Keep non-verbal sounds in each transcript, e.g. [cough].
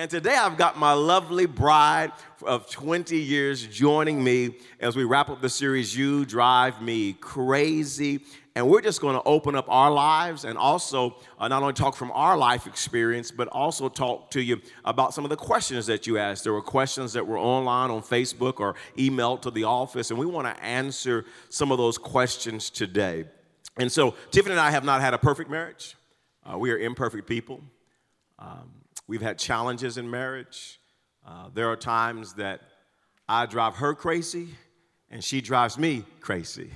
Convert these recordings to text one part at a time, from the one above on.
And today I've got my lovely bride of 20 years joining me as we wrap up the series, You Drive Me Crazy. And we're just going to open up our lives and also uh, not only talk from our life experience, but also talk to you about some of the questions that you asked. There were questions that were online on Facebook or emailed to the office, and we want to answer some of those questions today. And so, Tiffany and I have not had a perfect marriage, uh, we are imperfect people. Um, we've had challenges in marriage. Uh, there are times that I drive her crazy and she drives me crazy.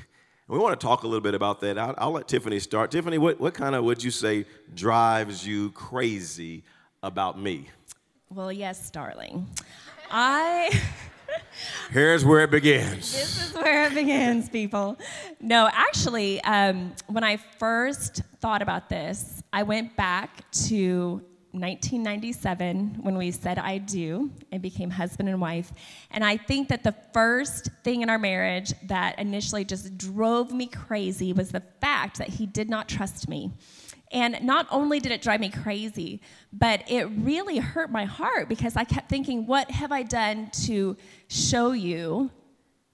We want to talk a little bit about that. I'll, I'll let Tiffany start. Tiffany, what, what kind of would you say drives you crazy about me? Well, yes, darling. I. [laughs] Here's where it begins. This is where it begins, people. No, actually, um, when I first thought about this, I went back to 1997 when we said I do and became husband and wife. And I think that the first thing in our marriage that initially just drove me crazy was the fact that he did not trust me. And not only did it drive me crazy, but it really hurt my heart because I kept thinking, what have I done to show you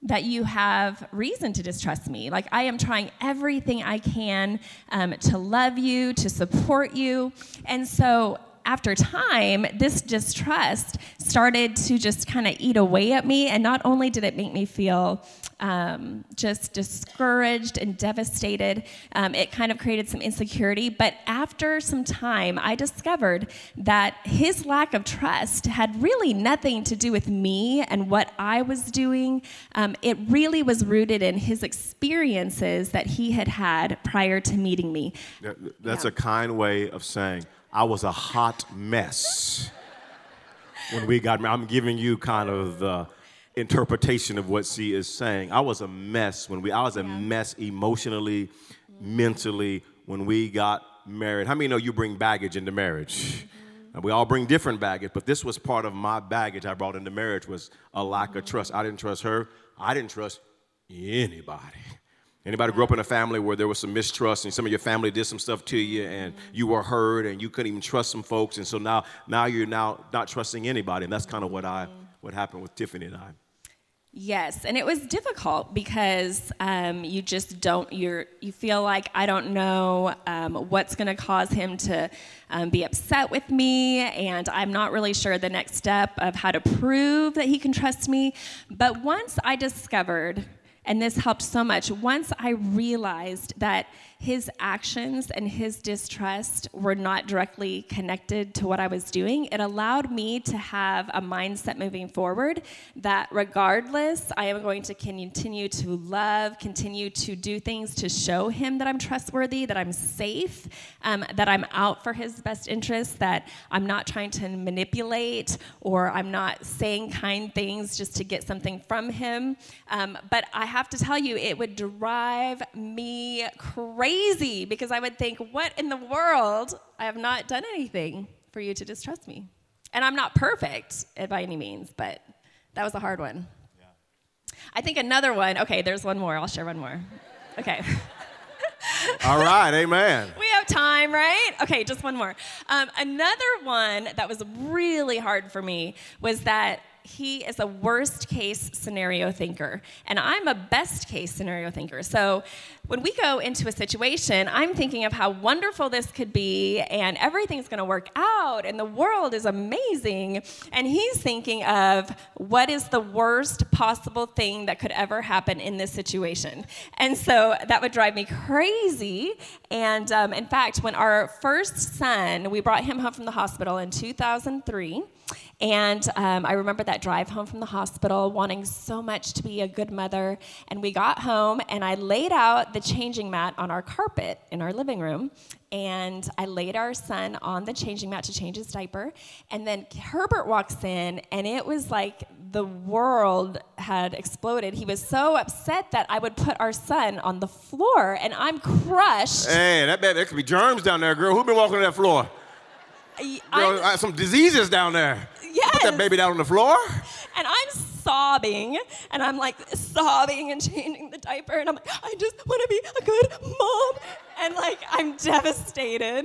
that you have reason to distrust me. Like, I am trying everything I can um, to love you, to support you. And so after time, this distrust started to just kind of eat away at me. And not only did it make me feel um, just discouraged and devastated, um, it kind of created some insecurity. But after some time, I discovered that his lack of trust had really nothing to do with me and what I was doing. Um, it really was rooted in his experiences that he had had prior to meeting me. That's yeah. a kind way of saying, I was a hot mess when we got married. I'm giving you kind of the interpretation of what she is saying. I was a mess when we, I was a yeah. mess emotionally, mm-hmm. mentally when we got married. How many know you bring baggage into marriage? Mm-hmm. we all bring different baggage, but this was part of my baggage I brought into marriage was a lack mm-hmm. of trust. I didn't trust her. I didn't trust anybody. Anybody grew up in a family where there was some mistrust and some of your family did some stuff to you and you were hurt and you couldn't even trust some folks and so now now you're now not trusting anybody and that's kind of what I what happened with Tiffany and I. Yes, and it was difficult because um, you just don't you're you feel like I don't know um, what's going to cause him to um, be upset with me, and I'm not really sure the next step of how to prove that he can trust me. But once I discovered and this helped so much. Once I realized that his actions and his distrust were not directly connected to what I was doing, it allowed me to have a mindset moving forward that regardless, I am going to continue to love, continue to do things to show him that I'm trustworthy, that I'm safe, um, that I'm out for his best interests, that I'm not trying to manipulate or I'm not saying kind things just to get something from him. Um, but I have to tell you, it would drive me crazy crazy because I would think, what in the world? I have not done anything for you to distrust me. And I'm not perfect by any means, but that was a hard one. Yeah. I think another one, okay, there's one more. I'll share one more. Okay. [laughs] All right, amen. [laughs] We have time, right? Okay, just one more. Um, another one that was really hard for me was that he is a worst case scenario thinker, and I'm a best case scenario thinker. So when we go into a situation, I'm thinking of how wonderful this could be, and everything's gonna work out, and the world is amazing. And he's thinking of what is the worst possible thing that could ever happen in this situation. And so that would drive me crazy. And um, in fact, when our first son, we brought him home from the hospital in 2003. And um, I remember that drive home from the hospital, wanting so much to be a good mother. And we got home, and I laid out the changing mat on our carpet in our living room. And I laid our son on the changing mat to change his diaper. And then Herbert walks in, and it was like the world had exploded. He was so upset that I would put our son on the floor, and I'm crushed. Hey, that bad. There could be germs down there, girl. Who been walking on that floor? Girl, some diseases down there. Yes. Put that baby down on the floor. And I'm sobbing, and I'm like sobbing and changing the diaper, and I'm like, I just want to be a good mom, and like I'm devastated,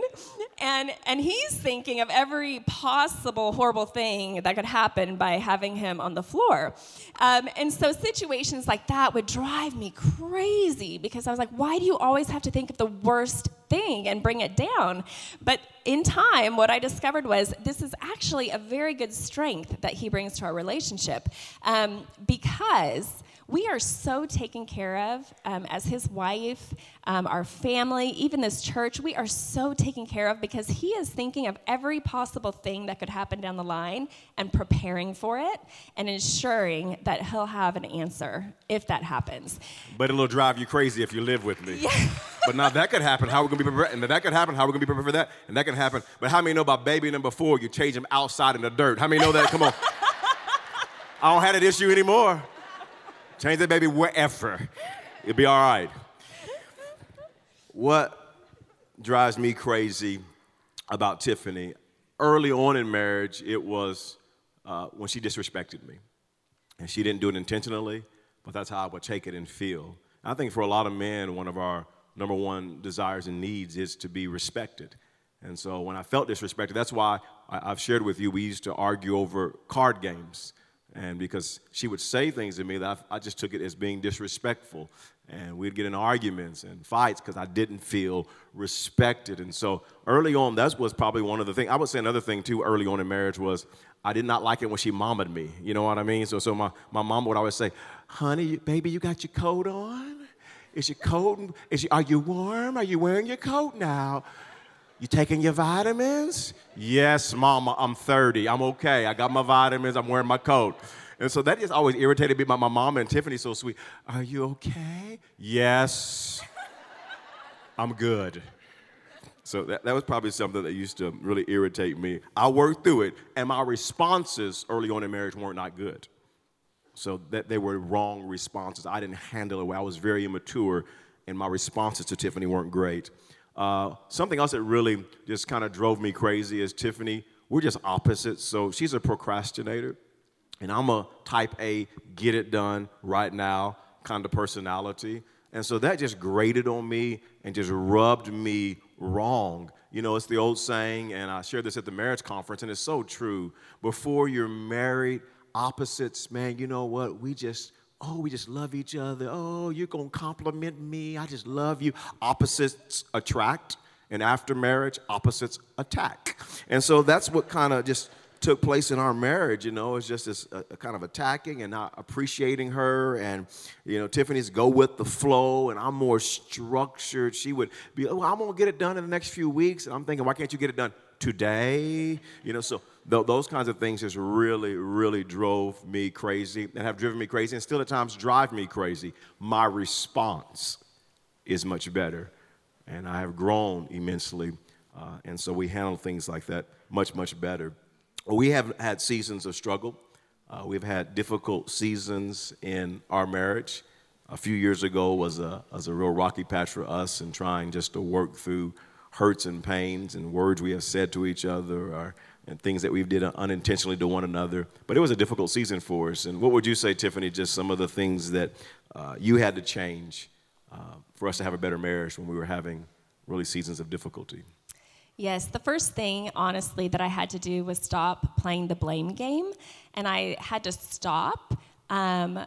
and and he's thinking of every possible horrible thing that could happen by having him on the floor, um, and so situations like that would drive me crazy because I was like, why do you always have to think of the worst thing and bring it down? But in time, what I discovered was this is actually a very good strength that he brings to our relationship um, because we are so taken care of um, as his wife, um, our family, even this church. We are so taken care of because he is thinking of every possible thing that could happen down the line and preparing for it and ensuring that he'll have an answer if that happens. But it'll drive you crazy if you live with me. Yeah. [laughs] but now that could happen. How are we gonna be prepared? And that could happen. How are we gonna be prepared for that? And that can happen. But how many know about baby number four? You change them outside in the dirt. How many know that? Come on. [laughs] I don't have that issue anymore. Change that baby wherever. It'll be all right. What drives me crazy about Tiffany, early on in marriage, it was uh, when she disrespected me. And she didn't do it intentionally, but that's how I would take it and feel. I think for a lot of men, one of our number one desires and needs is to be respected. And so when I felt disrespected, that's why I, have shared with you, we used to argue over card games. And because she would say things to me that I, I just took it as being disrespectful. And we'd get in arguments and fights because I didn't feel respected. And so early on, that was probably one of the things. I would say another thing too early on in marriage was I did not like it when she mamaed me. You know what I mean? So, so my, my mom would always say, honey, baby, you got your coat on? Is your coat, is you, are you warm? Are you wearing your coat now? You taking your vitamins? Yes, mama, I'm 30. I'm okay. I got my vitamins. I'm wearing my coat. And so that just always irritated me about my mom and Tiffany so sweet. Are you okay? Yes. I'm good. So that, that was probably something that used to really irritate me. I worked through it, and my responses early on in marriage weren't not good. So that they were wrong responses. I didn't handle it well. I was very immature, and my responses to Tiffany weren't great. Uh, something else that really just kind of drove me crazy is Tiffany, we're just opposites. So she's a procrastinator, and I'm a type A, get it done right now kind of personality. And so that just grated on me and just rubbed me wrong. You know, it's the old saying, and I shared this at the marriage conference, and it's so true. Before you're married, opposites, man, you know what? We just oh, we just love each other. Oh, you're going to complement me. I just love you. Opposites attract, and after marriage, opposites attack. And so that's what kind of just took place in our marriage, you know, it's just this uh, kind of attacking and not appreciating her. And, you know, Tiffany's go with the flow, and I'm more structured. She would be, oh, I'm going to get it done in the next few weeks. And I'm thinking, why can't you get it done today? You know, so th- those kinds of things just really, really drove me crazy and have driven me crazy and still at times drive me crazy. My response is much better. And I have grown immensely. Uh, and so we handle things like that much, much better. We have had seasons of struggle. Uh, we've had difficult seasons in our marriage. A few years ago was a, was a real rocky patch for us in trying just to work through hurts and pains and words we have said to each other or and things that we did unintentionally to one another. But it was a difficult season for us. And what would you say, Tiffany, just some of the things that uh, you had to change uh, for us to have a better marriage when we were having really seasons of difficulty? Yes, the first thing, honestly, that I had to do was stop playing the blame game. And I had to stop um,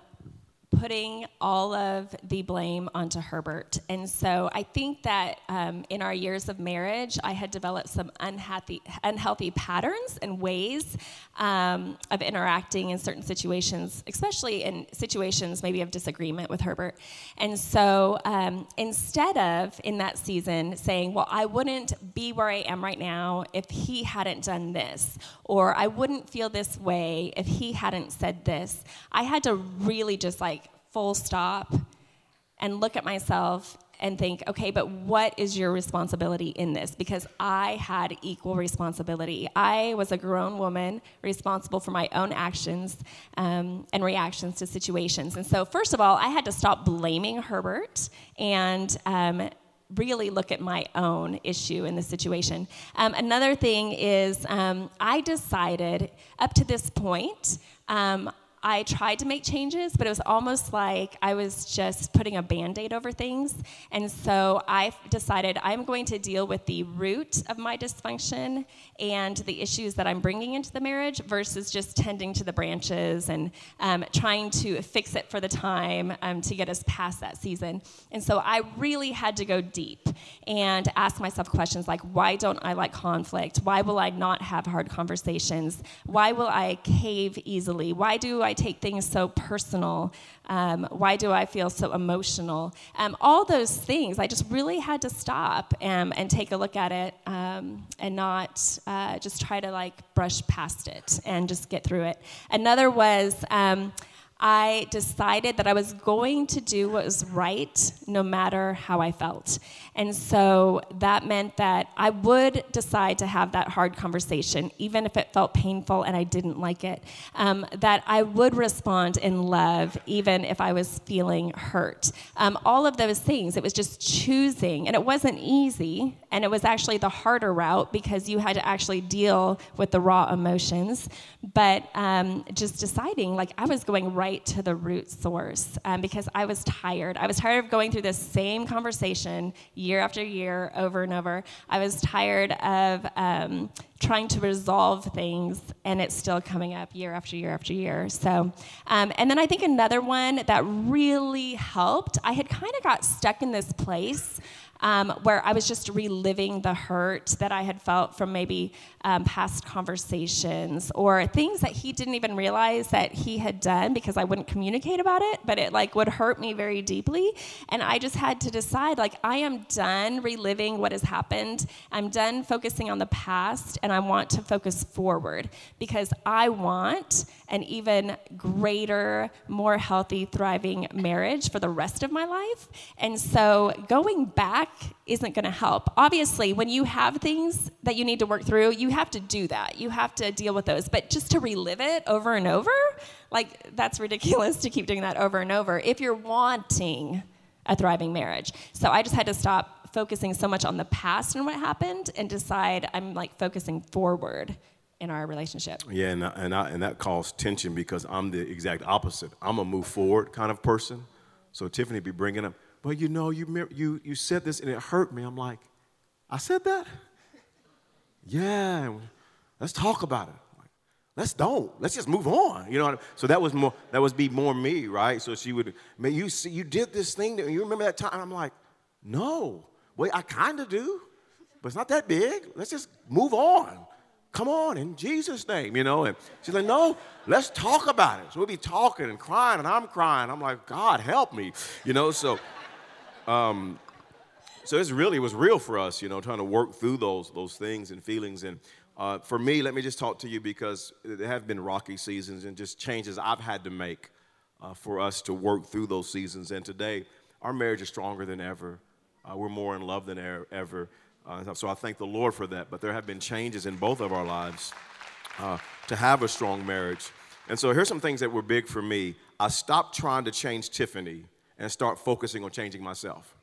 putting all of the blame onto Herbert. And so I think that um, in our years of marriage, I had developed some unhealthy, unhealthy patterns and ways um, of interacting in certain situations, especially in situations maybe of disagreement with Herbert. And so um, instead of in that season saying, well, I wouldn't be where I am right now if he hadn't done this, or I wouldn't feel this way if he hadn't said this, I had to really just like full stop and look at myself and think, okay, but what is your responsibility in this? Because I had equal responsibility. I was a grown woman responsible for my own actions um, and reactions to situations. And so, first of all, I had to stop blaming Herbert and um, really look at my own issue in the situation. Um, another thing is, um, I decided up to this point, um, I tried to make changes, but it was almost like I was just putting a band aid over things. And so I decided I'm going to deal with the root of my dysfunction and the issues that I'm bringing into the marriage versus just tending to the branches and um, trying to fix it for the time um, to get us past that season. And so I really had to go deep and ask myself questions like why don't I like conflict? Why will I not have hard conversations? Why will I cave easily? Why do I take things so personal? Um, why do I feel so emotional? Um, all those things, I just really had to stop um, and take a look at it um, and not uh, just try to like brush past it and just get through it. Another was, um, I decided that I was going to do what was right no matter how I felt. And so that meant that I would decide to have that hard conversation, even if it felt painful and I didn't like it. Um, that I would respond in love, even if I was feeling hurt. Um, all of those things, it was just choosing. And it wasn't easy. And it was actually the harder route because you had to actually deal with the raw emotions. But um, just deciding, like, I was going right to the root source um, because I was tired. I was tired of going through this same conversation year after year, over and over. I was tired of um, trying to resolve things and it's still coming up year after year after year. So, um, and then I think another one that really helped, I had kind of got stuck in this place um, where I was just reliving the hurt that I had felt from maybe um, past conversations or things that he didn't even realize that he had done because I wouldn't communicate about it, but it like would hurt me very deeply. And I just had to decide like I am done reliving what has happened. I'm done focusing on the past and I want to focus forward because I want an even greater, more healthy, thriving marriage for the rest of my life. And so going back isn't going to help. Obviously, when you have things that you need to work through, you have to do that. You have to deal with those. But just to relive it over and over, like that's ridiculous to keep doing that over and over if you're wanting a thriving marriage. So I just had to stop focusing so much on the past and what happened and decide I'm like focusing forward in our relationship. Yeah, and, and, I, and that caused tension because I'm the exact opposite. I'm a move forward kind of person. So Tiffany be bringing up, but you know, you, you, you said this and it hurt me. I'm like, I said that? yeah, let's talk about it. let's don't. Let's just move on. You know. I mean? So that was more. That was be more me, right? So she would. Man, you see, you did this thing. That, you remember that time? I'm like, no. Wait, I kind of do, but it's not that big. Let's just move on. Come on, in Jesus' name, you know. And she's like, no, let's talk about it. So we'll be talking and crying, and I'm crying. I'm like, God, help me, you know. So, um, so it's really was real for us, you know, trying to work through those those things and feelings. And uh, for me, let me just talk to you because there have been rocky seasons and just changes I've had to make uh, for us to work through those seasons. And today, our marriage is stronger than ever. Uh, we're more in love than ever. Uh, so I thank the Lord for that. But there have been changes in both of our lives uh, to have a strong marriage. And so here's some things that were big for me. I stopped trying to change Tiffany and start focusing on changing myself.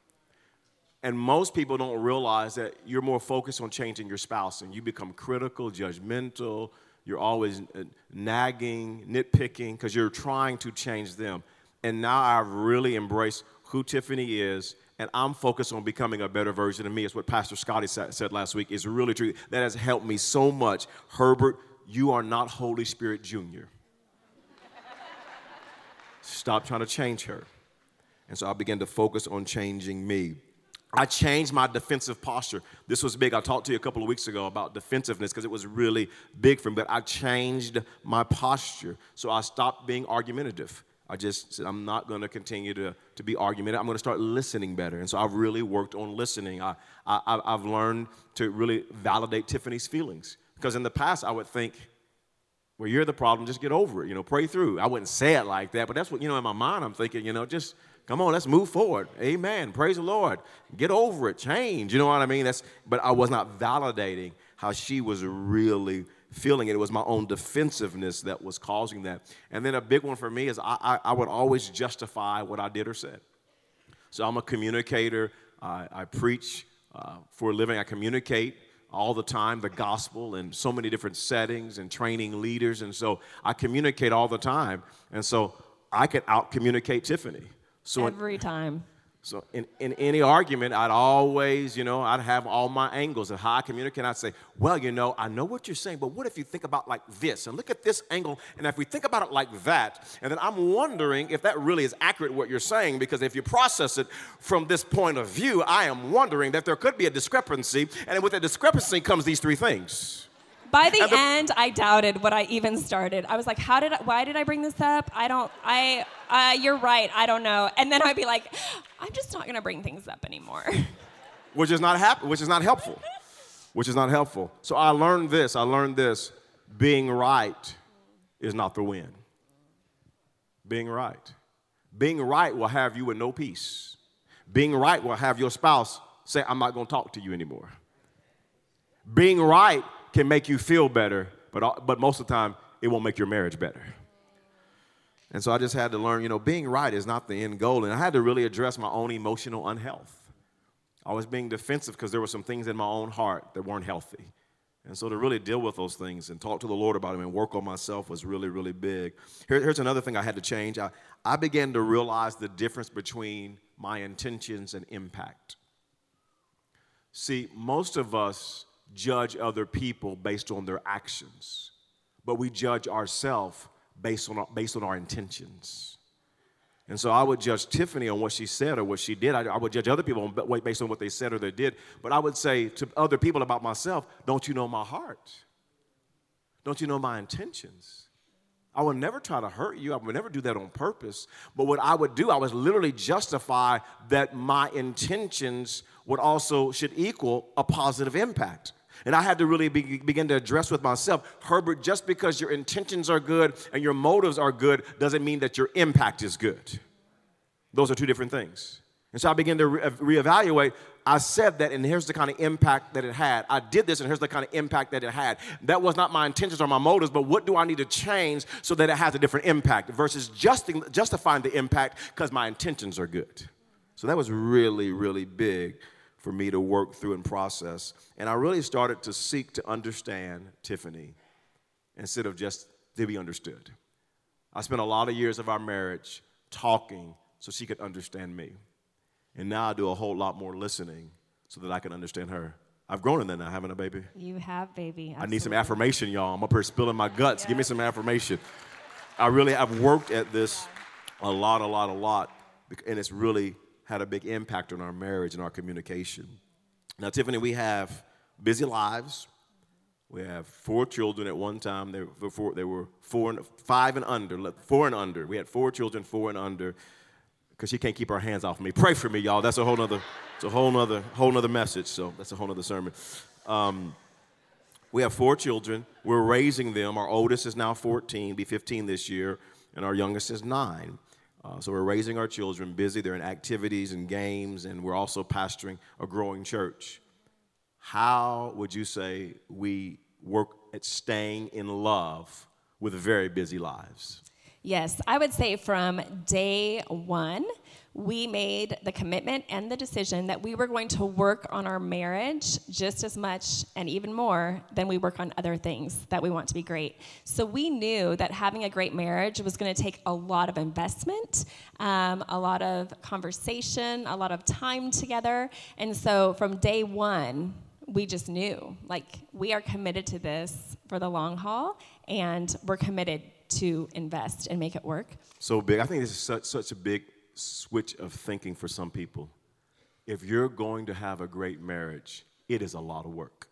And most people don't realize that you're more focused on changing your spouse and you become critical, judgmental, you're always uh, nagging, nitpicking because you're trying to change them. And now I've really embraced who Tiffany is and I'm focused on becoming a better version of me. It's what Pastor Scotty said last week. It's really true. That has helped me so much. Herbert, you are not Holy Spirit Jr. Stop trying to change her. And so I began to focus on changing me. I changed my defensive posture. This was big. I talked to you a couple of weeks ago about defensiveness because it was really big for me, but I changed my posture. So I stopped being argumentative. I just said, I'm not going to continue to, to be argumentative. I'm going to start listening better. And so I've really worked on listening. I, I, I've learned to really validate Tiffany's feelings. Because in the past, I would think, well, you're the problem, just get over it, you know, pray through. I wouldn't say it like that, but that's what, you know, in my mind, I'm thinking, you know, just Come on, let's move forward. Amen. Praise the Lord. Get over it. Change. You know what I mean? That's but I was not validating how she was really feeling it. It was my own defensiveness that was causing that. And then a big one for me is I, I, I would always justify what I did or said. So I'm a communicator. I, I preach uh, for a living. I communicate. all the time the gospel in so many different settings and training leaders. And so I communicate all the time. And so I could out communicate Tiffany. So every time. So in, in any argument, I'd always, you know, I'd have all my angles of how I communicate. I'd say, well, you know, I know what you're saying, but what if you think about like this and look at this angle? And if we think about it like that, and then I'm wondering if that really is accurate what you're saying, because if you process it from this point of view, I am wondering that there could be a discrepancy, and with a discrepancy comes these three things. By the, the, end, I doubted what I even started. I was like, "How did? I, why did I bring this up? I don't. I. Uh, you're right. I don't know." And then I'd be like, "I'm just not going to bring things up anymore." [laughs] Which is not happy. Which is not helpful. Which is not helpful. So I learned this. I learned this. Being right is not the win. Being right. Being right will have you with no peace. Being right will have your spouse say, "I'm not going to talk to you anymore." Being right can make you feel better, but, but most of the time, it won't make your marriage better. And so I just had to learn, you know, being right is not the end goal. And I had to really address my own emotional unhealth. I was being defensive because there were some things in my own heart that weren't healthy. And so to really deal with those things and talk to the Lord about them and work on myself was really, really big. Here, here's another thing I had to change. I, I began to realize the difference between my intentions and impact. See, most of us judge other people based on their actions, but we judge ourselves based on, our, based on our intentions. And so I would judge Tiffany on what she said or what she did. I, I would judge other people on, based on what they said or they did. But I would say to other people about myself, don't you know my heart? Don't you know my intentions? I would never try to hurt you. I would never do that on purpose. But what I would do, I would literally justify that my intentions would also should equal a positive impact. And I had to really be, begin to address with myself, Herbert, just because your intentions are good and your motives are good doesn't mean that your impact is good. Those are two different things. And so I began to re- uh, reevaluate. I said that, and here's the kind of impact that it had. I did this, and here's the kind of impact that it had. That was not my intentions or my motives, but what do I need to change so that it has a different impact versus justifying the impact because my intentions are good. So that was really, really big for me to work through and process. And I really started to seek to understand Tiffany instead of just to be understood. I spent a lot of years of our marriage talking so she could understand me. And now I do a whole lot more listening so that I can understand her. I've grown in that now, haven't I, baby? You have, baby. Absolutely. I need some affirmation, y'all. I'm up here spilling my guts. Yeah. Give me some affirmation. I really, I've worked at this a lot, a lot, a lot, and it's really had a big impact on our marriage and our communication. Now, Tiffany, we have busy lives. We have four children at one time. They were four, they were four and, five and under, four and under. We had four children, four and under, because she can't keep her hands off me. Pray for me, y'all. That's a whole nother, it's a whole nother, whole nother message. So that's a whole nother sermon. Um, we have four children. We're raising them. Our oldest is now 14, be 15 this year, and our youngest is nine. Uh, so we're raising our children busy. They're in activities and games, and we're also pastoring a growing church. How would you say we work at staying in love with very busy lives? Yes, I would say from day one, we made the commitment and the decision that we were going to work on our marriage just as much and even more than we work on other things that we want to be great. So we knew that having a great marriage was going to take a lot of investment, um, a lot of conversation, a lot of time together. And so from day one, we just knew like we are committed to this for the long haul and we're committed to invest and make it work. So big. I think this is such, such a big switch of thinking for some people. If you're going to have a great marriage, it is a lot of work.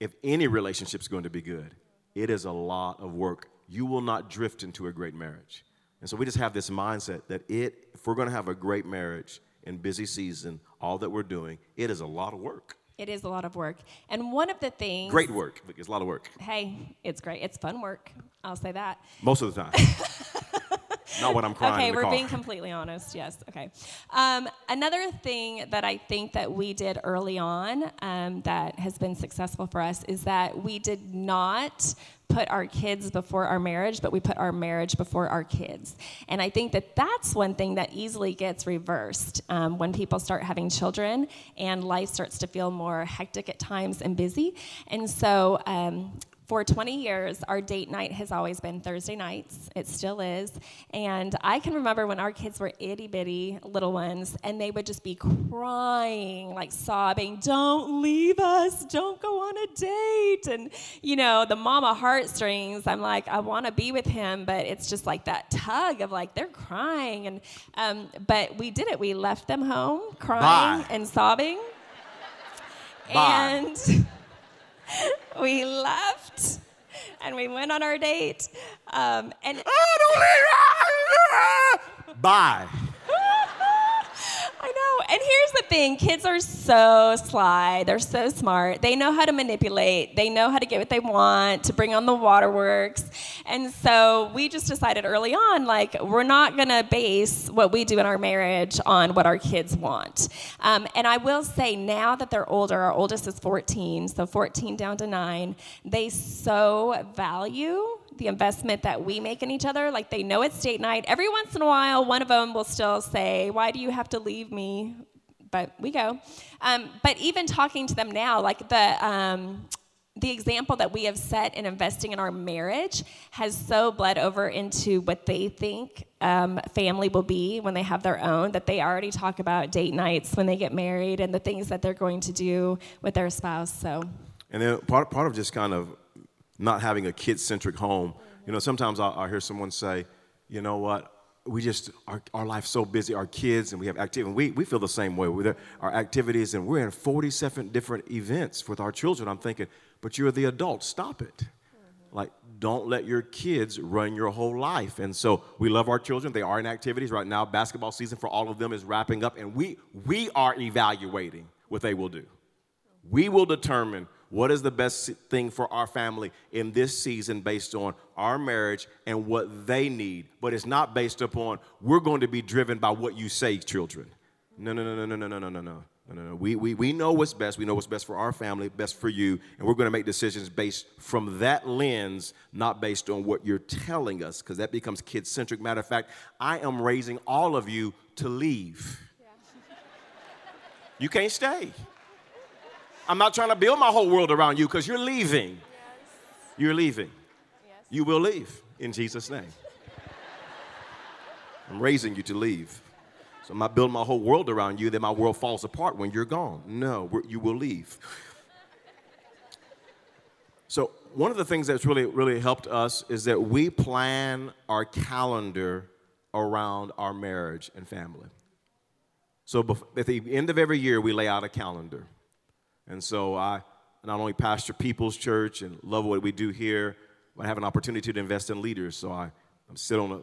If any relationship is going to be good, it is a lot of work. You will not drift into a great marriage. And so we just have this mindset that it, if we're going to have a great marriage in busy season, all that we're doing, it is a lot of work. It is a lot of work. And one of the things. Great work. It's a lot of work. Hey, it's great. It's fun work. I'll say that. Most of the time. [laughs] Not when I'm crying. Okay, we're car. being completely honest. Yes. Okay. Um, another thing that I think that we did early on um, that has been successful for us is that we did not put our kids before our marriage, but we put our marriage before our kids. And I think that that's one thing that easily gets reversed um, when people start having children and life starts to feel more hectic at times and busy. And so, um, for 20 years, our date night has always been Thursday nights. It still is. And I can remember when our kids were itty bitty little ones, and they would just be crying, like sobbing, Don't leave us, don't go on a date. And, you know, the mama heartstrings, I'm like, I want to be with him, but it's just like that tug of like, they're crying. And, um, but we did it. We left them home crying Bye. and sobbing. Bye. And. [laughs] we left and we went on our date. Um, and! Bye. I know. And here's the thing kids are so sly, they're so smart. They know how to manipulate, they know how to get what they want, to bring on the waterworks. And so we just decided early on like, we're not going to base what we do in our marriage on what our kids want. Um, and I will say now that they're older, our oldest is 14, so 14 down to 9, they so value the investment that we make in each other. Like they know it's date night. Every once in a while, one of them will still say, Why do you have to leave me? But we go. Um, but even talking to them now, like the, um, the example that we have set in investing in our marriage has so bled over into what they think um, family will be when they have their own that they already talk about date nights when they get married and the things that they're going to do with their spouse. So, And then part, part of just kind of not having a kid centric home, you know, sometimes I'll, I'll hear someone say, you know what, we just, our, our life's so busy, our kids, and we have activity. And we, we feel the same way with our activities, and we're in 47 different events with our children. I'm thinking, but you're the adult, stop it. Mm-hmm. Like, don't let your kids run your whole life. And so we love our children. They are in activities right now. Basketball season for all of them is wrapping up, and we, we are evaluating what they will do. We will determine what is the best thing for our family in this season based on our marriage and what they need. But it's not based upon we're going to be driven by what you say, children. No, no, no, no, no, no, no, no, no. No, no, no. We, we, we know what's best. We know what's best for our family, best for you, and we're going to make decisions based from that lens, not based on what you're telling us, because that becomes kid centric. Matter of fact, I am raising all of you to leave. You can't stay. I'm not trying to build my whole world around you because you're leaving. You're leaving. You will leave in Jesus' name. I'm raising you to leave. So I'm not building my whole world around you, then my world falls apart when you're gone. No, you will leave. So one of the things that's really, really helped us is that we plan our calendar around our marriage and family. So at the end of every year, we lay out a calendar. And so I not only pastor People's Church and love what we do here, but I have an opportunity to invest in leaders. So I, I sit on a,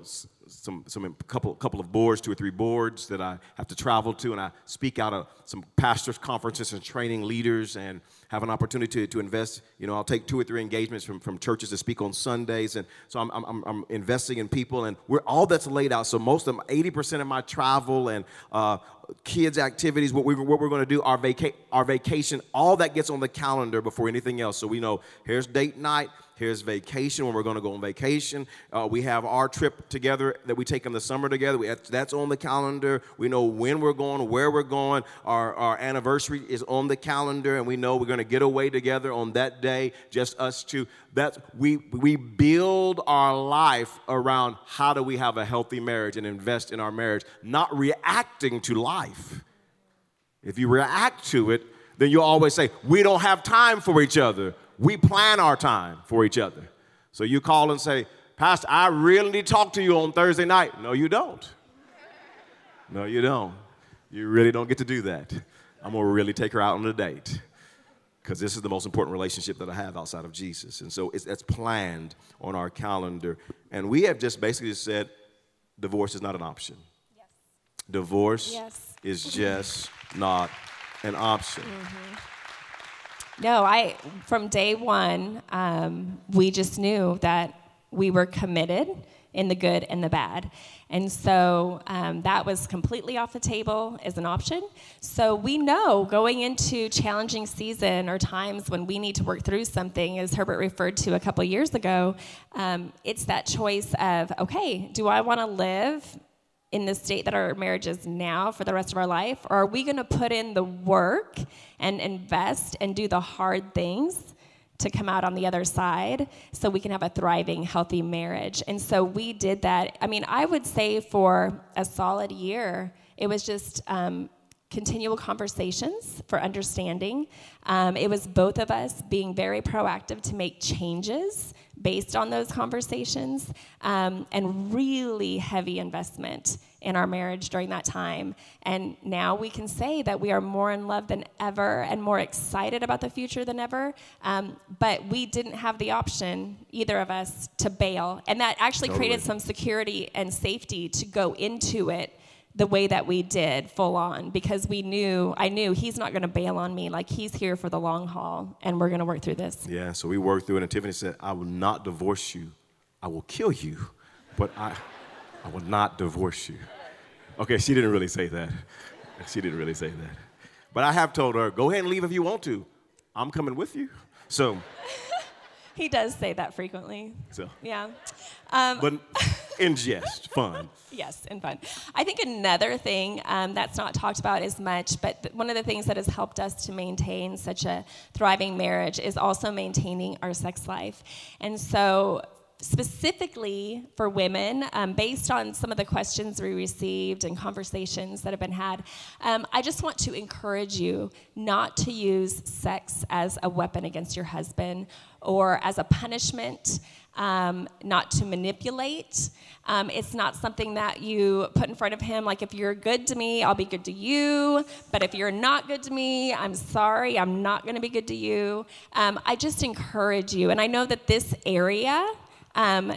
some, some couple, couple of boards, two or three boards that I have to travel to, and I speak out of some pastors' conferences and training leaders and have an opportunity to, to invest. You know, I'll take two or three engagements from, from churches to speak on Sundays. And so I'm, I'm, I'm investing in people, and we're all that's laid out. So most of them, 80% of my travel and uh, kids' activities, what, we, what we're going to do, our, vaca- our vacation, all that gets on the calendar before anything else. So we know here's date night, here's vacation when we're going to go on vacation. Uh, we have our trip together that we take in the summer together. We that's on the calendar. We know when we're going, where we're going. Our, our anniversary is on the calendar, and we know we're going to get away together on that day, just us two. That's, we, we build our life around how do we have a healthy marriage and invest in our marriage, not reacting to life. If you react to it, then you'll always say, We don't have time for each other. We plan our time for each other. So you call and say, Pastor, I really need to talk to you on Thursday night. No, you don't. No, you don't. You really don't get to do that. I'm going to really take her out on a date because this is the most important relationship that I have outside of Jesus. And so it's, that's planned on our calendar. And we have just basically said divorce is not an option. Divorce Yes. is just not an option. Mm-hmm. No, I from day one, um, we just knew that we were committed in the good and the bad. And so um, that was completely off the table as an option. So we know going into challenging season or times when we need to work through something, as Herbert referred to a couple years ago, um, it's that choice of, okay, do I want to live in the state that our marriage is now for the rest of our life? Or are we going to put in the work and invest and do the hard things to come out on the other side so we can have a thriving, healthy marriage. And so we did that. I mean, I would say for a solid year, it was just um, continual conversations for understanding. Um, it was both of us being very proactive to make changes based on those conversations um, and really heavy investment in our marriage during that time. And now we can say that we are more in love than ever and more excited about the future than ever. Um, but we didn't have the option, either of us, to bail. And that actually totally. created some security and safety to go into it the way that we did full on because we knew i knew he's not going to bail on me. Like he's here for the long haul and we're going to work through this. Yeah so we worked through it and tiffany said i will not divorce you. I will kill you but i i will not divorce you. Okay she didn't really say that. She didn't really say that. But i have told her go ahead and leave if you want to. I'm coming with you. So [laughs] he does say that frequently. So yeah. Um, but in jest, fun. yes, and fun. I think another thing um, that's not talked about as much, but th- one of the things that has helped us to maintain such a thriving marriage is also maintaining our sex life. And so, specifically for women, um, based on some of the questions we received and conversations that have been had, um, I just want to encourage you not to use sex as a weapon against your husband or as a punishment um, not to manipulate. Um, it's not something that you put in front of him, like, if you're good to me, I'll be good to you. But if you're not good to me, I'm sorry, I'm not going to be good to you. Um, I just encourage you. And I know that this area, um,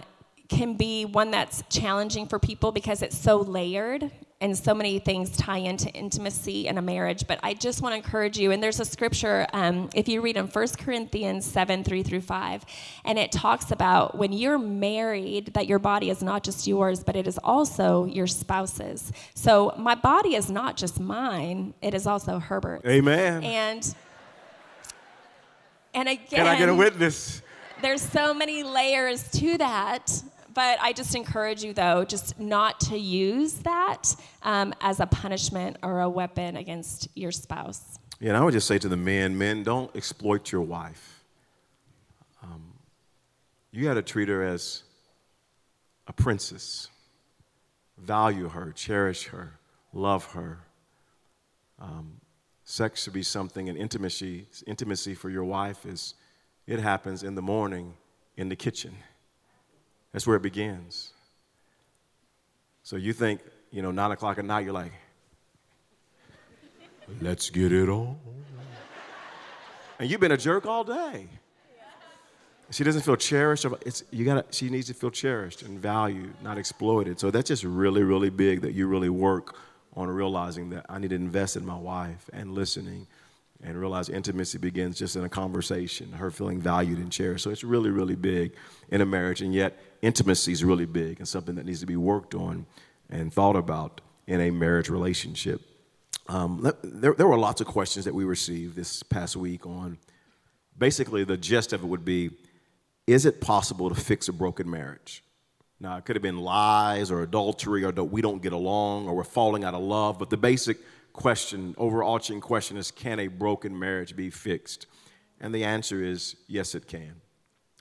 can be one that's challenging for people because it's so layered and so many things tie into intimacy in a marriage. But I just want to encourage you, and there's a scripture, um, if you read in 1 Corinthians 7 3 through 5, and it talks about when you're married, that your body is not just yours, but it is also your spouse's. So my body is not just mine, it is also Herbert's. Amen. And and again, can I get a witness? There's so many layers to that but I just encourage you, though, just not to use that um, as a punishment or a weapon against your spouse. Yeah, and I would just say to the men, men, don't exploit your wife. Um, you got to treat her as a princess. Value her, cherish her, love her. Um, sex should be something, and intimacy, intimacy for your wife is, it happens in the morning in the kitchen. That's where it begins. So you think, you know, nine o'clock at night, you're like, let's get it on. And you've been a jerk all day. She doesn't feel cherished. It's, you gotta, she needs to feel cherished and valued, not exploited. So that's just really, really big that you really work on realizing that I need to invest in my wife and listening and realize intimacy begins just in a conversation, her feeling valued and cherished. So it's really, really big in a marriage, and yet intimacy is really big and something that needs to be worked on and thought about in a marriage relationship. Um, there, there were lots of questions that we received this past week on basically the gist of it would be is it possible to fix a broken marriage? Now, it could have been lies or adultery or we don't get along or we're falling out of love, but the basic question, overarching question is can a broken marriage be fixed? And the answer is yes, it can.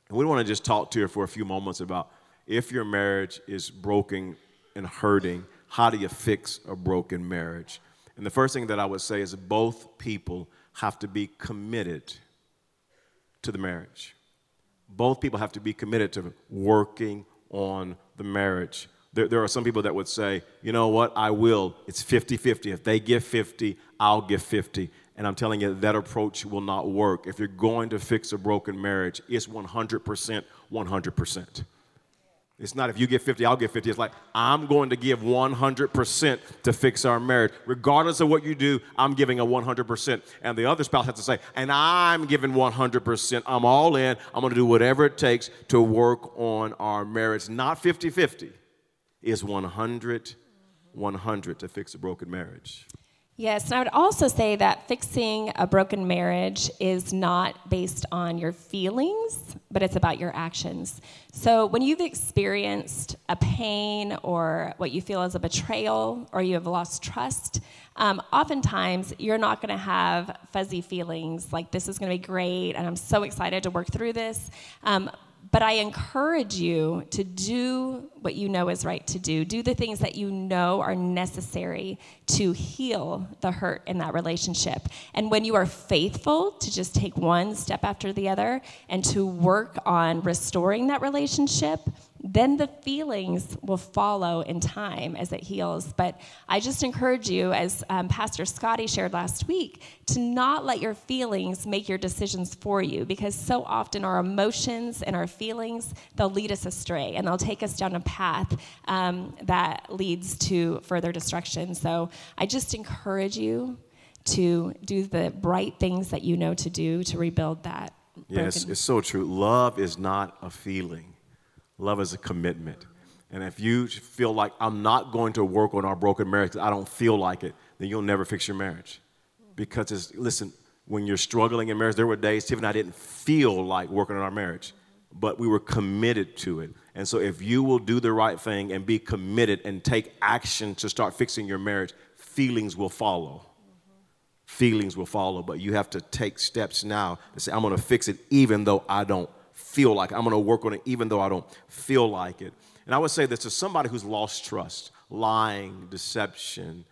And we want to just talk to you for a few moments about if your marriage is broken and hurting, how do you fix a broken marriage? And the first thing that I would say is both people have to be committed to the marriage. Both people have to be committed to working on the marriage. There, there, are some people that would say, you know what, I will. It's 50 50. If they give 50, I'll give 50. And I'm telling you, that approach will not work. If you're going to fix a broken marriage, it's 100%, 100%. It's not if you give 50, I'll give 50. It's like, I'm going to give 100% to fix our marriage. Regardless of what you do, I'm giving a 100%. And the other spouse has to say, and I'm giving 100%. I'm all in. I'm going to do whatever it takes to work on our marriage. Not 50 50, is 100 100 to fix a broken marriage. Yes, and I would also say that fixing a broken marriage is not based on your feelings, but it's about your actions. So when you've experienced a pain or what you feel is a betrayal or you have lost trust, um, oftentimes you're not going to have fuzzy feelings like this is going to be great and I'm so excited to work through this. Um, but I encourage you to do what you know is right to do. Do the things that you know are necessary to heal the hurt in that relationship. And when you are faithful to just take one step after the other and to work on restoring that relationship, then the feelings will follow in time as it heals. But I just encourage you, as um, Pastor Scotty shared last week, to not let your feelings make your decisions for you because so often our emotions and our feelings, they'll lead us astray and they'll take us down a path um, that leads to further destruction. So I just encourage you to do the right things that you know to do to rebuild that. Yes, it's so true. Love is not a feeling. Love is a commitment. And if you feel like I'm not going to work on our broken marriage I don't feel like it, then you'll never fix your marriage. Because it's, listen, when you're struggling in marriage, there were days Tiff and I didn't feel like working on our marriage, but we were committed to it. And so if you will do the right thing and be committed and take action to start fixing your marriage, feelings will follow. Feelings will follow, but you have to take steps now to say, I'm going to fix it even though I don't feel like it. I'm going to work on it even though I don't feel like it. And I would say this to somebody who's lost trust, lying, deception,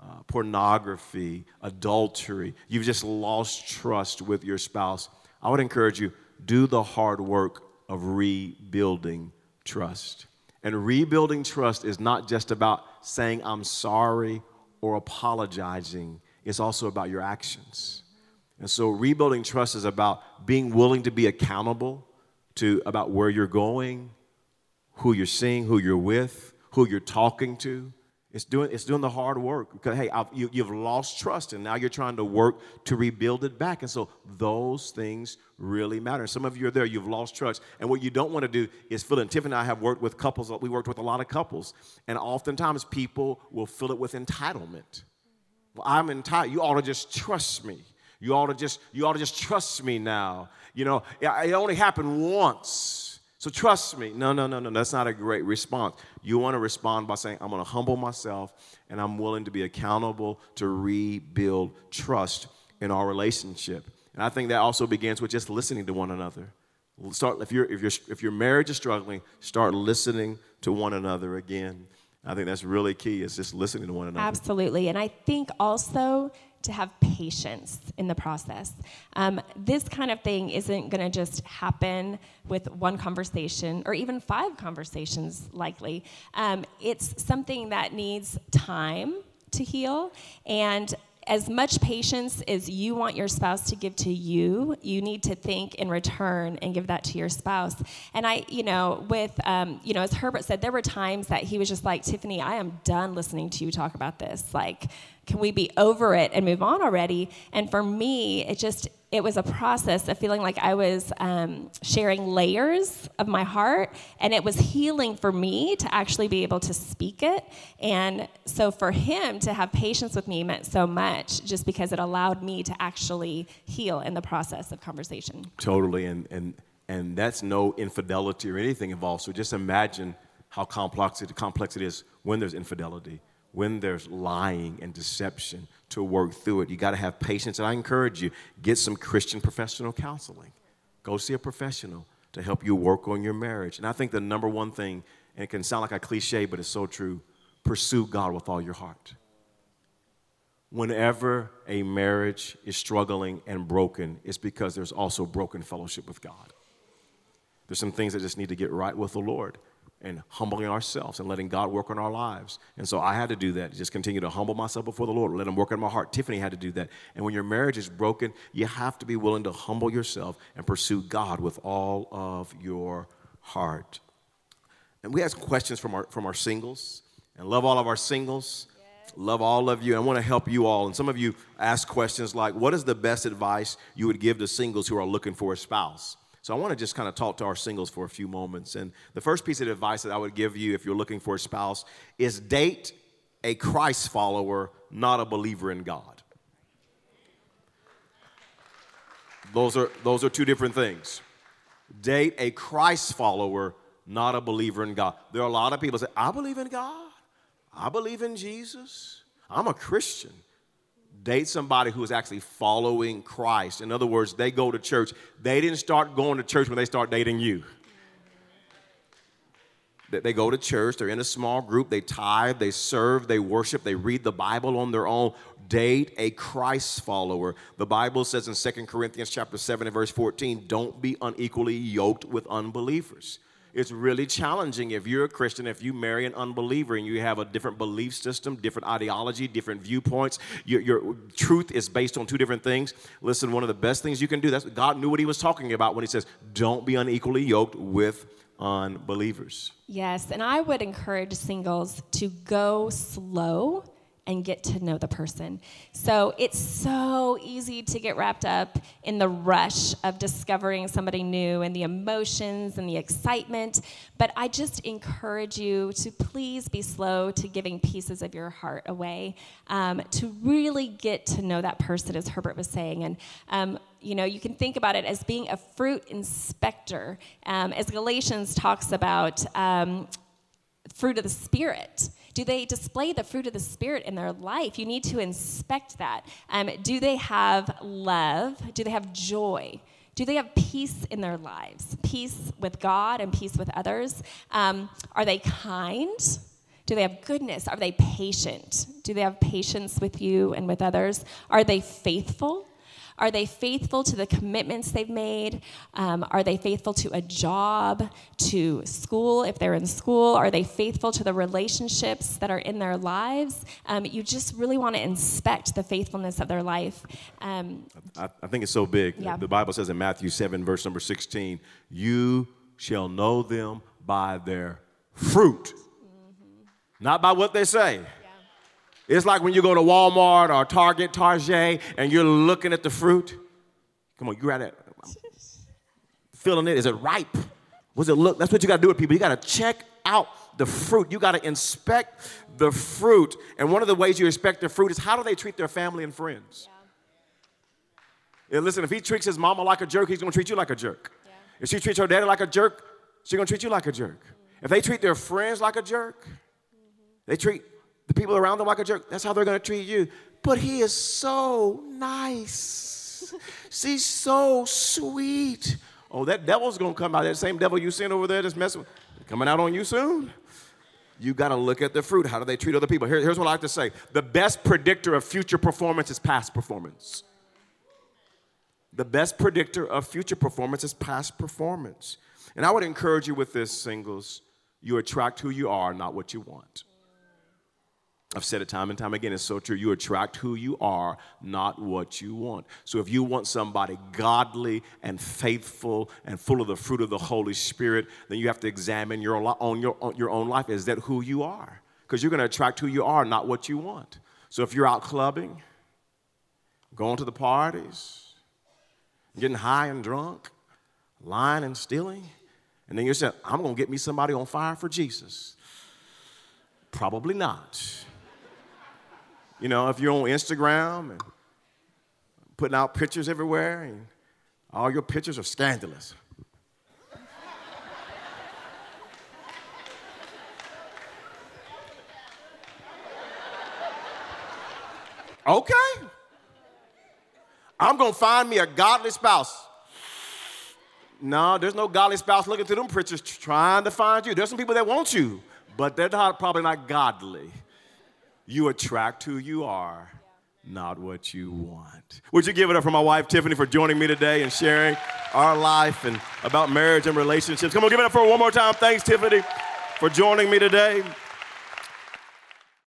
uh, pornography, adultery. You've just lost trust with your spouse. I would encourage you do the hard work of rebuilding trust. And rebuilding trust is not just about saying I'm sorry or apologizing. It's also about your actions. And so rebuilding trust is about being willing to be accountable to about where you're going, who you're seeing, who you're with, who you're talking to. It's doing, it's doing the hard work because, hey, you, you've lost trust and now you're trying to work to rebuild it back. And so those things really matter. Some of you are there, you've lost trust. And what you don't want to do is fill it. And Tiff and I have worked with couples, we worked with a lot of couples. And oftentimes people will fill it with entitlement. Well, I'm entitled. You ought to just trust me. You ought to just, you ought to just trust me now. You know, it only happened once. So trust me. No, no, no, no. That's not a great response. You want to respond by saying, I'm going to humble myself and I'm willing to be accountable to rebuild trust in our relationship. And I think that also begins with just listening to one another. Start if your if your if your marriage is struggling, start listening to one another again. I think that's really key. Is just listening to one another. Absolutely, and I think also to have patience in the process. Um, this kind of thing isn't going to just happen with one conversation or even five conversations, likely. Um, it's something that needs time to heal and as much patience as you want your spouse to give to you, you need to think in return and give that to your spouse. And I, you know, with, um, you know, as Herbert said, there were times that he was just like, Tiffany, I am done listening to you talk about this. Like, can we be over it and move on already? And for me, it just, it was a process of feeling like I was um, sharing layers of my heart, and it was healing for me to actually be able to speak it. And so for him to have patience with me meant so much just because it allowed me to actually heal in the process of conversation. Totally. And, and, and that's no infidelity or anything involved. So just imagine how complex it, complex it is when there's infidelity, when there's lying and deception, to work through it. You got to have patience. And I encourage you, get some Christian professional counseling. Go see a professional to help you work on your marriage. And I think the number one thing, and it can sound like a cliche, but it's so true pursue God with all your heart. Whenever a marriage is struggling and broken, it's because there's also broken fellowship with God. There's some things that just need to get right with the Lord and humbling ourselves and letting God work on our lives. And so I had to do that, just continue to humble myself before the Lord, let Him work on my heart. Tiffany had to do that. And when your marriage is broken, you have to be willing to humble yourself and pursue God with all of your heart. And we ask questions from our, from our singles and love all of our singles. Love all of you. I want to help you all. And some of you ask questions like, What is the best advice you would give to singles who are looking for a spouse? So I want to just kind of talk to our singles for a few moments. And the first piece of advice that I would give you if you're looking for a spouse is date a Christ follower, not a believer in God. Those are, those are two different things. Date a Christ follower, not a believer in God. There are a lot of people say, I believe in God. I believe in Jesus. I'm a Christian. Date somebody who is actually following Christ. In other words, they go to church. They didn't start going to church when they start dating you. They go to church, they're in a small group, they tithe, they serve, they worship, they read the Bible on their own. Date a Christ follower. The Bible says in 2 Corinthians chapter 7 and verse 14, don't be unequally yoked with unbelievers. It's really challenging if you're a Christian, if you marry an unbeliever and you have a different belief system, different ideology, different viewpoints. Your, your truth is based on two different things. Listen, one of the best things you can do, that's God knew what he was talking about when he says, don't be unequally yoked with unbelievers. Yes, and I would encourage singles to go slow and get to know the person. So it's so easy to get wrapped up in the rush of discovering somebody new and the emotions and the excitement. But I just encourage you to please be slow to giving pieces of your heart away um, to really get to know that person, as Herbert was saying. And um, you know, you can think about it as being a fruit inspector, um, as Galatians talks about um, fruit of the Spirit. Do they display the fruit of the Spirit in their life? You need to inspect that. Um, do they have love? Do they have joy? Do they have peace in their lives? Peace with God and peace with others? Um, are they kind? Do they have goodness? Are they patient? Do they have patience with you and with others? Are they faithful? Are they faithful to the commitments they've made? Um, are they faithful to a job, to school if they're in school? Are they faithful to the relationships that are in their lives? Um, you just really want to inspect the faithfulness of their life. Um, I, I, think it's so big. Yeah. The Bible says in Matthew 7, verse number 16, you shall know them by their fruit, mm-hmm. not by what they say. It's like when you go to Walmart or Target, Target, and you're looking at the fruit. Come on, you got it. Feeling it. Is it ripe? What's it look? That's what you got to do with people. You got to check out the fruit. You got to inspect the fruit. And one of the ways you inspect the fruit is how do they treat their family and friends? Yeah. And listen, if he treats his mama like a jerk, he's going to treat you like a jerk. Yeah. If she treats her daddy like a jerk, she's going to treat you like a jerk. Mm-hmm. If they treat their friends like a jerk, mm-hmm. they treat the people around them like a jerk, that's how they're going to treat you. But he is so nice. She's so sweet. Oh, that devil's going to come out. That same devil you sent over there that's messing coming out on you soon. You got to look at the fruit. How do they treat other people? Here, here's what I like to say the best predictor of future performance is past performance. The best predictor of future performance is past performance. And I would encourage you with this, singles you attract who you are, not what you want. I've said it time and time again, it's so true. You attract who you are, not what you want. So if you want somebody godly and faithful and full of the fruit of the Holy Spirit, then you have to examine your own, your, your own life. Is that who you are? Because you're going to attract who you are, not what you want. So if you're out clubbing, going to the parties, getting high and drunk, lying and stealing, and then you're saying, I'm going to get me somebody on fire for Jesus. Probably not. You know, if you're on Instagram and putting out pictures everywhere, and all your pictures are scandalous. Okay. I'm going to find me a godly spouse. No, there's no godly spouse looking through them pictures trying to find you. There's some people that want you, but they're not, probably not godly. You attract who you are, not what you want. Would you give it up for my wife, Tiffany, for joining me today and sharing our life and about marriage and relationships? Come on, give it up for one more time. Thanks, Tiffany, for joining me today.